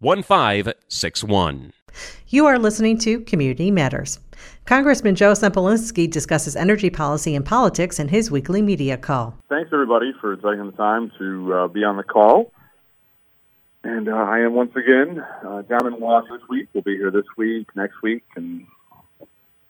1561. You are listening to Community Matters. Congressman Joe Sempolinski discusses energy policy and politics in his weekly media call. Thanks, everybody, for taking the time to uh, be on the call. And uh, I am once again uh, down in Washington this week. We'll be here this week, next week, and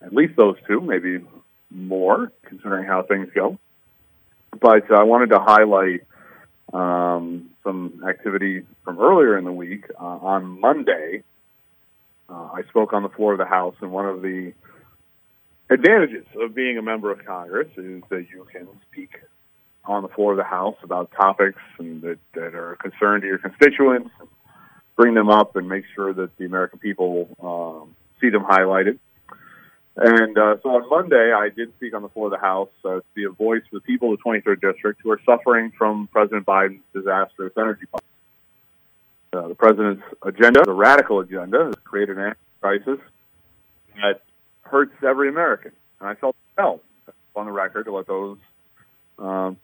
at least those two, maybe more, considering how things go. But uh, I wanted to highlight um, some activity from earlier in the week. Uh, on Monday, uh, I spoke on the floor of the House, and one of the advantages of being a member of Congress is that you can speak on the floor of the House about topics and that, that are a concern to your constituents, bring them up and make sure that the American people um, see them highlighted. And uh, so on Monday, I did speak on the floor of the House uh, to be a voice for the people of the 23rd District who are suffering from President Biden's disastrous energy policy. Uh, the president's agenda, the radical agenda, has created energy crisis that hurts every American. And I felt compelled on the record to let those um,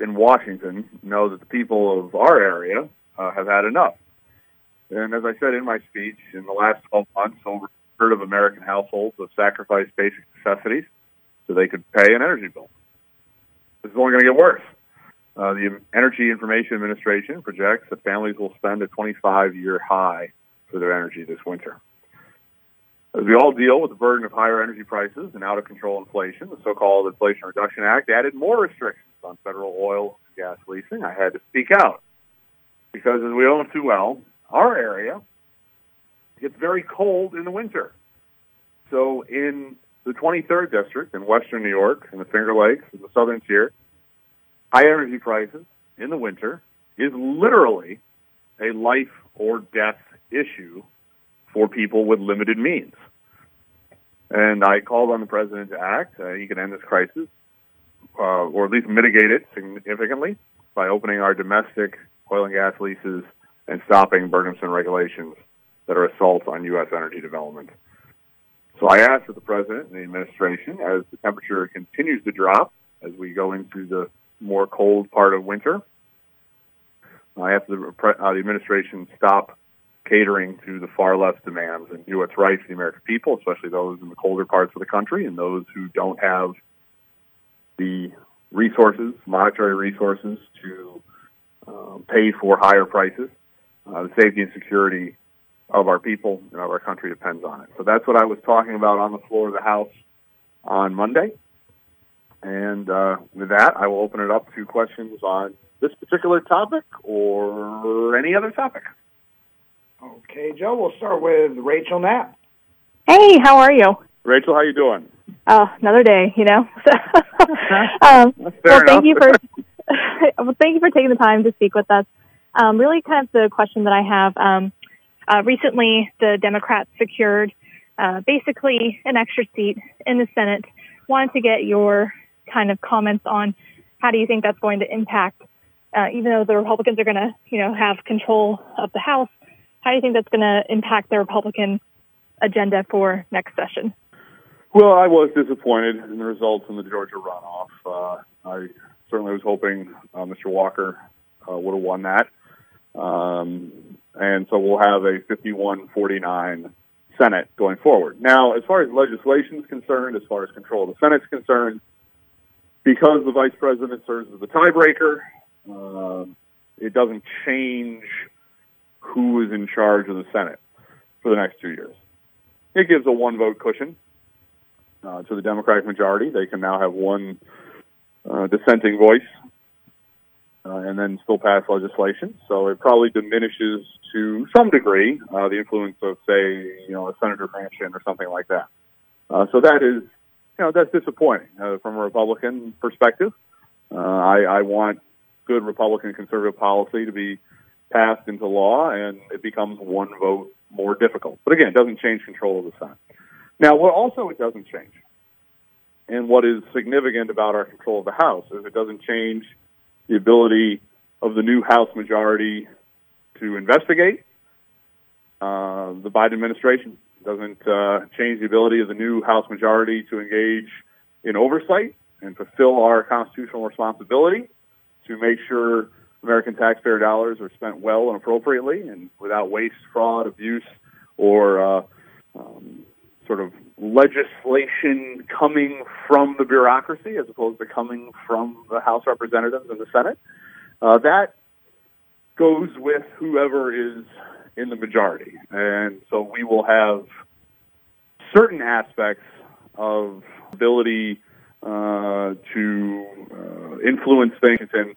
in Washington know that the people of our area uh, have had enough. And as I said in my speech, in the last 12 months, over a third of American households have sacrificed basic necessities so they could pay an energy bill. This is only going to get worse. Uh, the Energy Information Administration projects that families will spend a 25-year high for their energy this winter. As we all deal with the burden of higher energy prices and out of control inflation, the so-called Inflation Reduction Act added more restrictions on federal oil and gas leasing. I had to speak out because, as we all know too well, our area gets very cold in the winter. So, in the 23rd district in western New York, in the Finger Lakes, in the southern tier, high energy prices in the winter is literally a life or death issue for people with limited means. And I called on the president to act. Uh, he can end this crisis, uh, or at least mitigate it significantly by opening our domestic oil and gas leases and stopping burdensome regulations that are assaults on U.S. energy development. So I ask that the president and the administration, as the temperature continues to drop as we go into the more cold part of winter, I ask the, uh, the administration stop catering to the far left demands and do what's right for the American people, especially those in the colder parts of the country and those who don't have the resources, monetary resources, to um, pay for higher prices. Uh, the safety and security of our people and of our country depends on it. So that's what I was talking about on the floor of the House on Monday. And uh, with that, I will open it up to questions on this particular topic or any other topic. Okay, Joe, we'll start with Rachel Knapp. Hey, how are you? Rachel, how you doing? Oh, another day, you know. um, well, thank you for well, thank you for taking the time to speak with us. Um, really, kind of the question that I have. Um, uh, recently, the Democrats secured uh, basically an extra seat in the Senate. Wanted to get your kind of comments on how do you think that's going to impact, uh, even though the Republicans are going to, you know, have control of the House. How do you think that's going to impact the Republican agenda for next session? Well, I was disappointed in the results in the Georgia runoff. Uh, I certainly was hoping uh, Mr. Walker uh, would have won that. Um, and so we'll have a 51-49 Senate going forward. Now, as far as legislation is concerned, as far as control of the Senate is concerned, because the vice president serves as the tiebreaker, uh, it doesn't change who is in charge of the Senate for the next two years. It gives a one vote cushion uh, to the Democratic majority. They can now have one uh, dissenting voice uh, and then still pass legislation. So it probably diminishes to some degree uh, the influence of, say, you know, a Senator Manchin or something like that. Uh, so that is, you know, that's disappointing uh, from a Republican perspective. Uh, I, I want good Republican conservative policy to be passed into law, and it becomes one vote more difficult. But again, it doesn't change control of the Senate. Now, what also it doesn't change, and what is significant about our control of the House, is it doesn't change the ability of the new House majority to investigate uh, the Biden administration. Doesn't uh, change the ability of the new House majority to engage in oversight and fulfill our constitutional responsibility to make sure American taxpayer dollars are spent well and appropriately and without waste, fraud, abuse, or uh, um, sort of legislation coming from the bureaucracy as opposed to coming from the House representatives and the Senate. Uh, that goes with whoever is in the majority. And so we will have certain aspects of ability uh, to uh, influence things and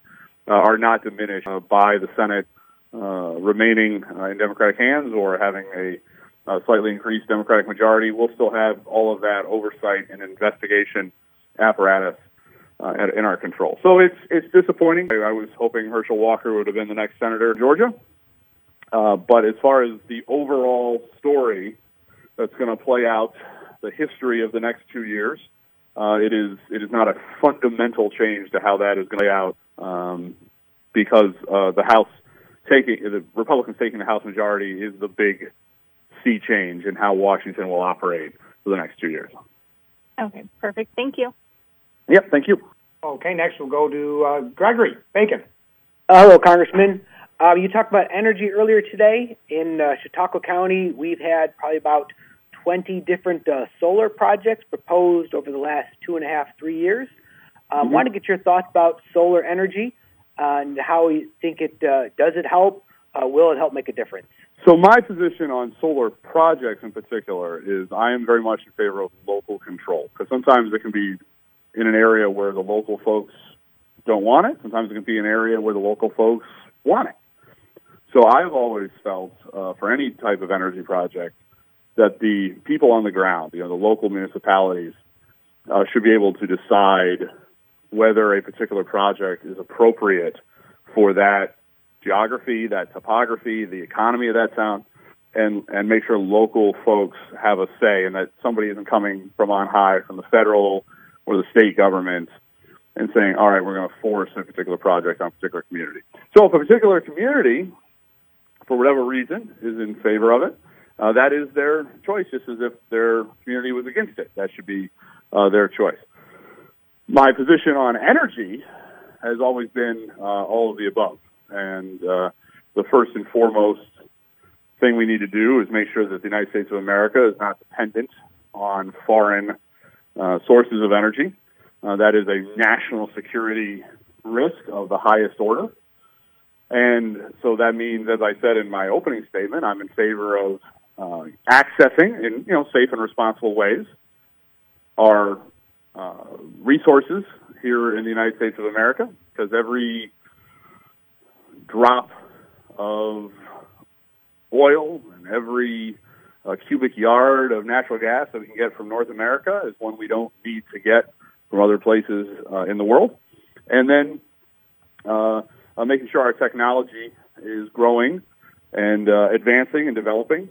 uh, are not diminished uh, by the Senate uh, remaining uh, in Democratic hands or having a uh, slightly increased Democratic majority. We'll still have all of that oversight and investigation apparatus uh, in our control. So it's it's disappointing. I was hoping Herschel Walker would have been the next senator of Georgia. Uh, but as far as the overall story that's going to play out, the history of the next two years, uh, it is it is not a fundamental change to how that is going to play out um, because uh, the House taking the Republicans taking the House majority is the big sea change in how Washington will operate for the next two years. Okay, perfect. Thank you. Yep, thank you. Okay, next we'll go to uh, Gregory Bacon. Uh, hello, Congressman. Uh, you talked about energy earlier today. In uh, Chautauqua County, we've had probably about 20 different uh, solar projects proposed over the last two and a half, three years. I um, mm-hmm. want to get your thoughts about solar energy and how you think it uh, does it help? Uh, will it help make a difference? So my position on solar projects in particular is I am very much in favor of local control because sometimes it can be in an area where the local folks don't want it. Sometimes it can be an area where the local folks want it. So I've always felt uh, for any type of energy project that the people on the ground, you know, the local municipalities, uh, should be able to decide whether a particular project is appropriate for that geography, that topography, the economy of that town, and and make sure local folks have a say, and that somebody isn't coming from on high, from the federal or the state government, and saying, all right, we're going to force a particular project on a particular community. So if a particular community, for whatever reason, is in favor of it, uh, that is their choice, just as if their community was against it. That should be uh, their choice. My position on energy has always been uh, all of the above. And uh, the first and foremost thing we need to do is make sure that the United States of America is not dependent on foreign uh, sources of energy. Uh, that is a national security risk of the highest order. And so that means, as I said in my opening statement, I'm in favor of uh, accessing in you know safe and responsible ways our uh, resources here in the United States of America, because every drop of oil and every uh, cubic yard of natural gas that we can get from North America is one we don't need to get from other places uh, in the world. And then uh, uh, making sure our technology is growing and uh, advancing and developing.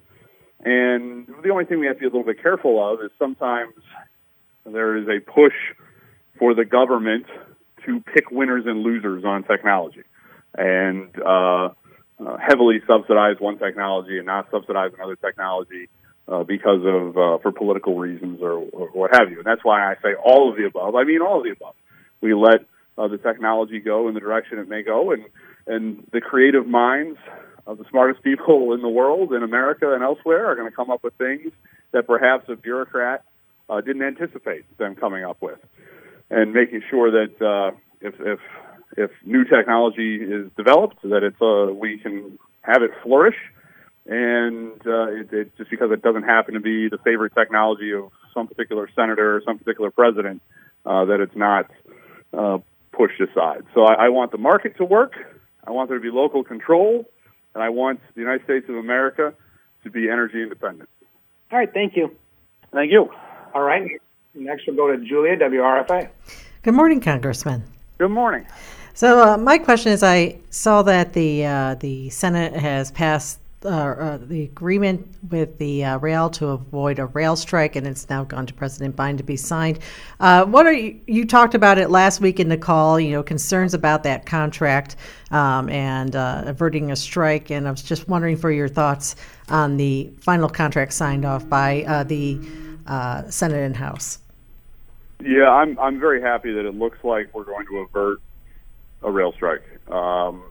And the only thing we have to be a little bit careful of is sometimes there is a push for the government to pick winners and losers on technology and uh, uh, heavily subsidize one technology and not subsidize another technology uh, because of uh, for political reasons or, or what have you. And that's why I say all of the above. I mean all of the above. We let uh, the technology go in the direction it may go, and and the creative minds of the smartest people in the world, in America and elsewhere, are going to come up with things that perhaps a bureaucrat uh, didn't anticipate them coming up with, and making sure that uh, if if if new technology is developed, that it's uh, we can have it flourish, and uh, it, it, just because it doesn't happen to be the favorite technology of some particular senator or some particular president, uh, that it's not uh, pushed aside. So I, I want the market to work. I want there to be local control. and I want the United States of America to be energy independent. All right, thank you. Thank you. All right. Next, we'll go to Julia, WRFA. Good morning, Congressman. Good morning. So uh, my question is, I saw that the uh, the Senate has passed uh, uh the agreement with the uh, rail to avoid a rail strike, and it's now gone to President Biden to be signed. Uh, what are you? You talked about it last week in the call. You know, concerns about that contract um, and averting a strike, and I was just wondering for your thoughts on the final contract signed off by the Senate and House. Yeah, I'm I'm very happy that it looks like we're going to avert a rail strike. Um,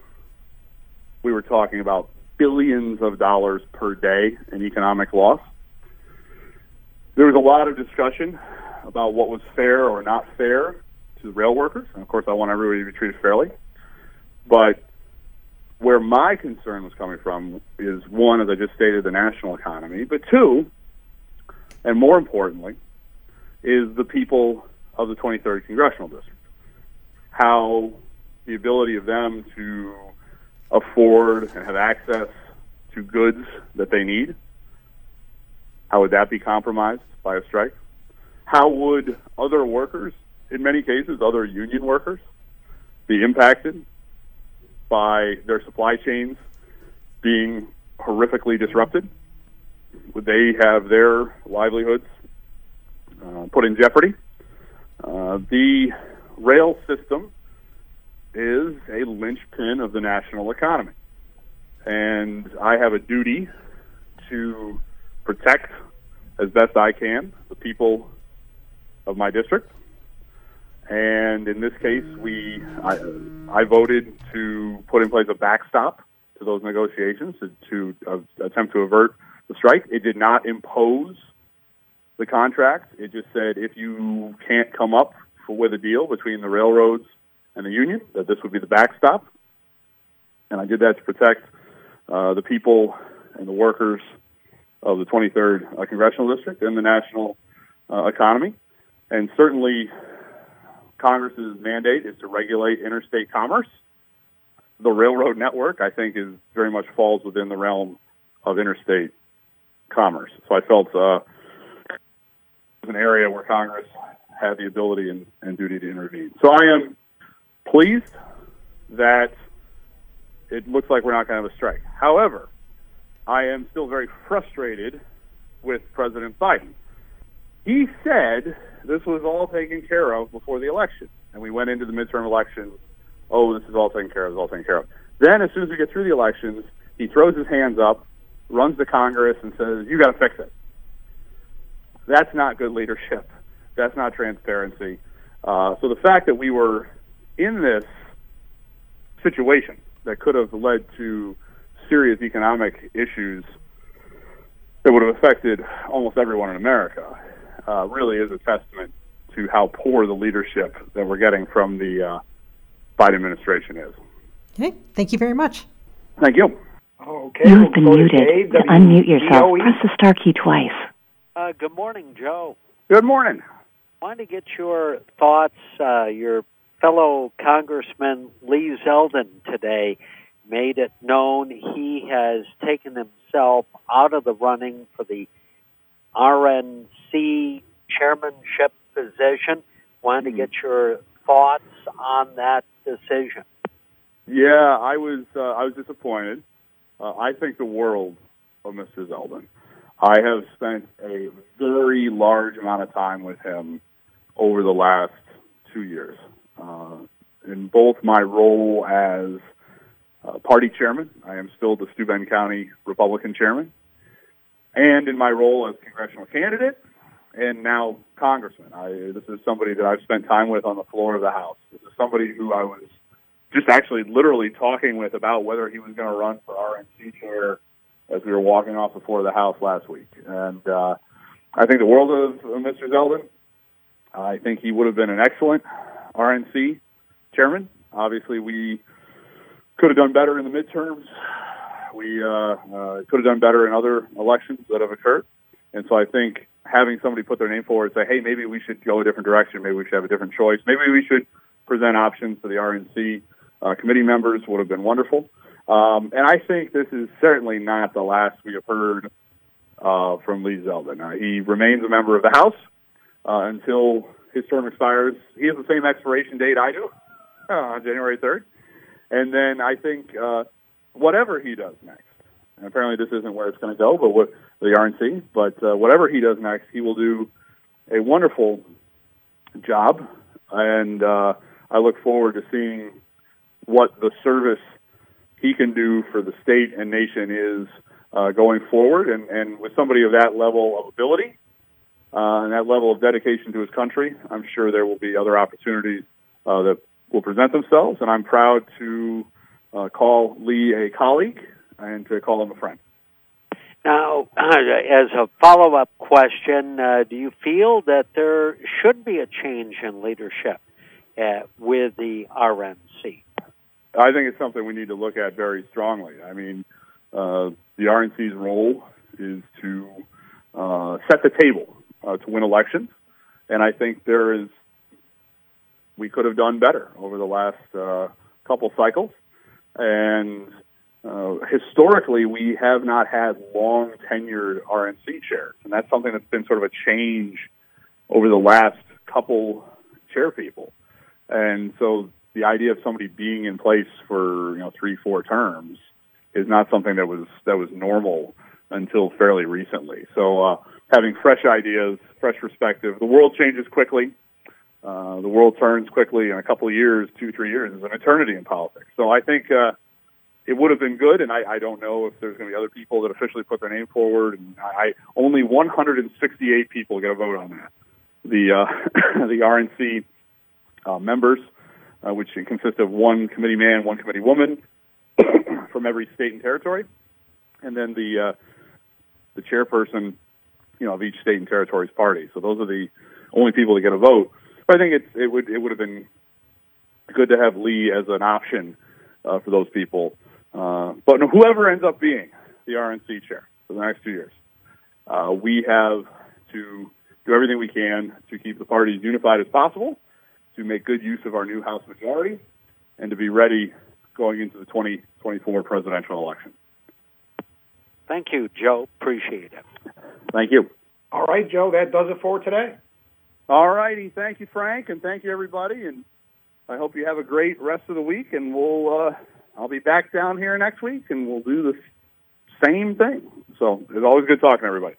we were talking about billions of dollars per day in economic loss. There was a lot of discussion about what was fair or not fair to the rail workers, and of course, I want everybody to be treated fairly. But where my concern was coming from is one, as I just stated, the national economy, but two, and more importantly, is the people of the 23rd congressional district. How the ability of them to afford and have access to goods that they need, how would that be compromised by a strike? How would other workers, in many cases, other union workers, be impacted by their supply chains being horrifically disrupted? Would they have their livelihoods uh, put in jeopardy. Uh, the rail system is a linchpin of the national economy. And I have a duty to protect as best I can the people of my district. And in this case, we I, I voted to put in place a backstop to those negotiations to, to uh, attempt to avert the strike. It did not impose the contract. It just said if you can't come up with a deal between the railroads and the union, that this would be the backstop. And I did that to protect uh, the people and the workers of the 23rd uh, congressional district and the national uh, economy. And certainly, Congress's mandate is to regulate interstate commerce. The railroad network, I think, is very much falls within the realm of interstate commerce. So I felt uh, an area where Congress had the ability and, and duty to intervene. So I am pleased that it looks like we're not going to have a strike. However, I am still very frustrated with President Biden. He said this was all taken care of before the election, and we went into the midterm elections. Oh, this is all taken care of. This is all taken care of. Then, as soon as we get through the elections, he throws his hands up, runs to Congress, and says, "You got to fix it." That's not good leadership. That's not transparency. Uh, so the fact that we were in this situation that could have led to serious economic issues that would have affected almost everyone in America uh, really is a testament to how poor the leadership that we're getting from the uh, Biden administration is. Okay, thank you very much. Thank you. Okay, you have been muted. To, to unmute yourself, press the star key twice. Uh, good morning, Joe. Good morning. I want to get your thoughts. Uh, your fellow Congressman Lee Zeldin today made it known he has taken himself out of the running for the RNC chairmanship position. Wanted to get your thoughts on that decision. Yeah, I was uh, I was disappointed. Uh, I think the world of Mr. Zeldin. I have spent a very large amount of time with him over the last two years. Uh, in both my role as uh, party chairman, I am still the Steuben County Republican chairman, and in my role as congressional candidate, and now congressman. I, this is somebody that I've spent time with on the floor of the House. This is somebody who I was just actually literally talking with about whether he was going to run for RNC chair as we were walking off the floor of the House last week. And uh, I think the world of, Mr. Zeldin. I think he would have been an excellent RNC chairman. Obviously, we could have done better in the midterms. We uh, uh, could have done better in other elections that have occurred. And so I think having somebody put their name forward and say, hey, maybe we should go a different direction. Maybe we should have a different choice. Maybe we should present options to the RNC uh, committee members would have been wonderful. Um, and I think this is certainly not the last we have heard uh, from Lee Zeldin. Uh, he remains a member of the House uh, until his term expires. He has the same expiration date I do, uh, January 3rd. And then I think uh, whatever he does next, and apparently this isn't where it's going to go, but what the RNC, but uh, whatever he does next, he will do a wonderful job. And uh, I look forward to seeing what the service he can do for the state and nation is uh, going forward. And, and with somebody of that level of ability uh, and that level of dedication to his country, I'm sure there will be other opportunities uh, that will present themselves. And I'm proud to uh, call Lee a colleague and to call him a friend. Now, as a follow up question, uh, do you feel that there should be a change in leadership uh, with the RNC? I think it's something we need to look at very strongly. I mean, uh, the RNC's role is to uh, set the table uh, to win elections, and I think there is we could have done better over the last uh, couple cycles, and uh, historically we have not had long tenured RNC chairs, and that's something that's been sort of a change over the last couple chair people, and so the idea of somebody being in place for you know three four terms is not something that was that was normal until fairly recently. So uh, having fresh ideas, fresh perspective. The world changes quickly. Uh, the world turns quickly in a couple of years, two three years is an eternity in politics. So I think uh, it would have been good, and I, I don't know if there's going to be other people that officially put their name forward. And I only 168 people get a vote on that. The uh, the RNC uh, members uh, which consist of one committee man, one committee woman from every state and territory, and then the uh, the chairperson, you know, of each state and territory's party. So those are the only people that get a vote. But I think it would it would have been good to have Lee as an option uh, for those people. Uh, but whoever ends up being the RNC chair for the next two years, uh, we have to do everything we can to keep the party as unified as possible to make good use of our new House majority and to be ready going into the 2024 presidential election. Thank you, Joe. Appreciate it. Thank you. All right, Joe, that does it for today. All righty. Thank you, Frank, and thank you, everybody. And I hope you have a great rest of the week. And we'll, uh, I'll be back down here next week, and we'll do the same thing. So it's always good talking to everybody.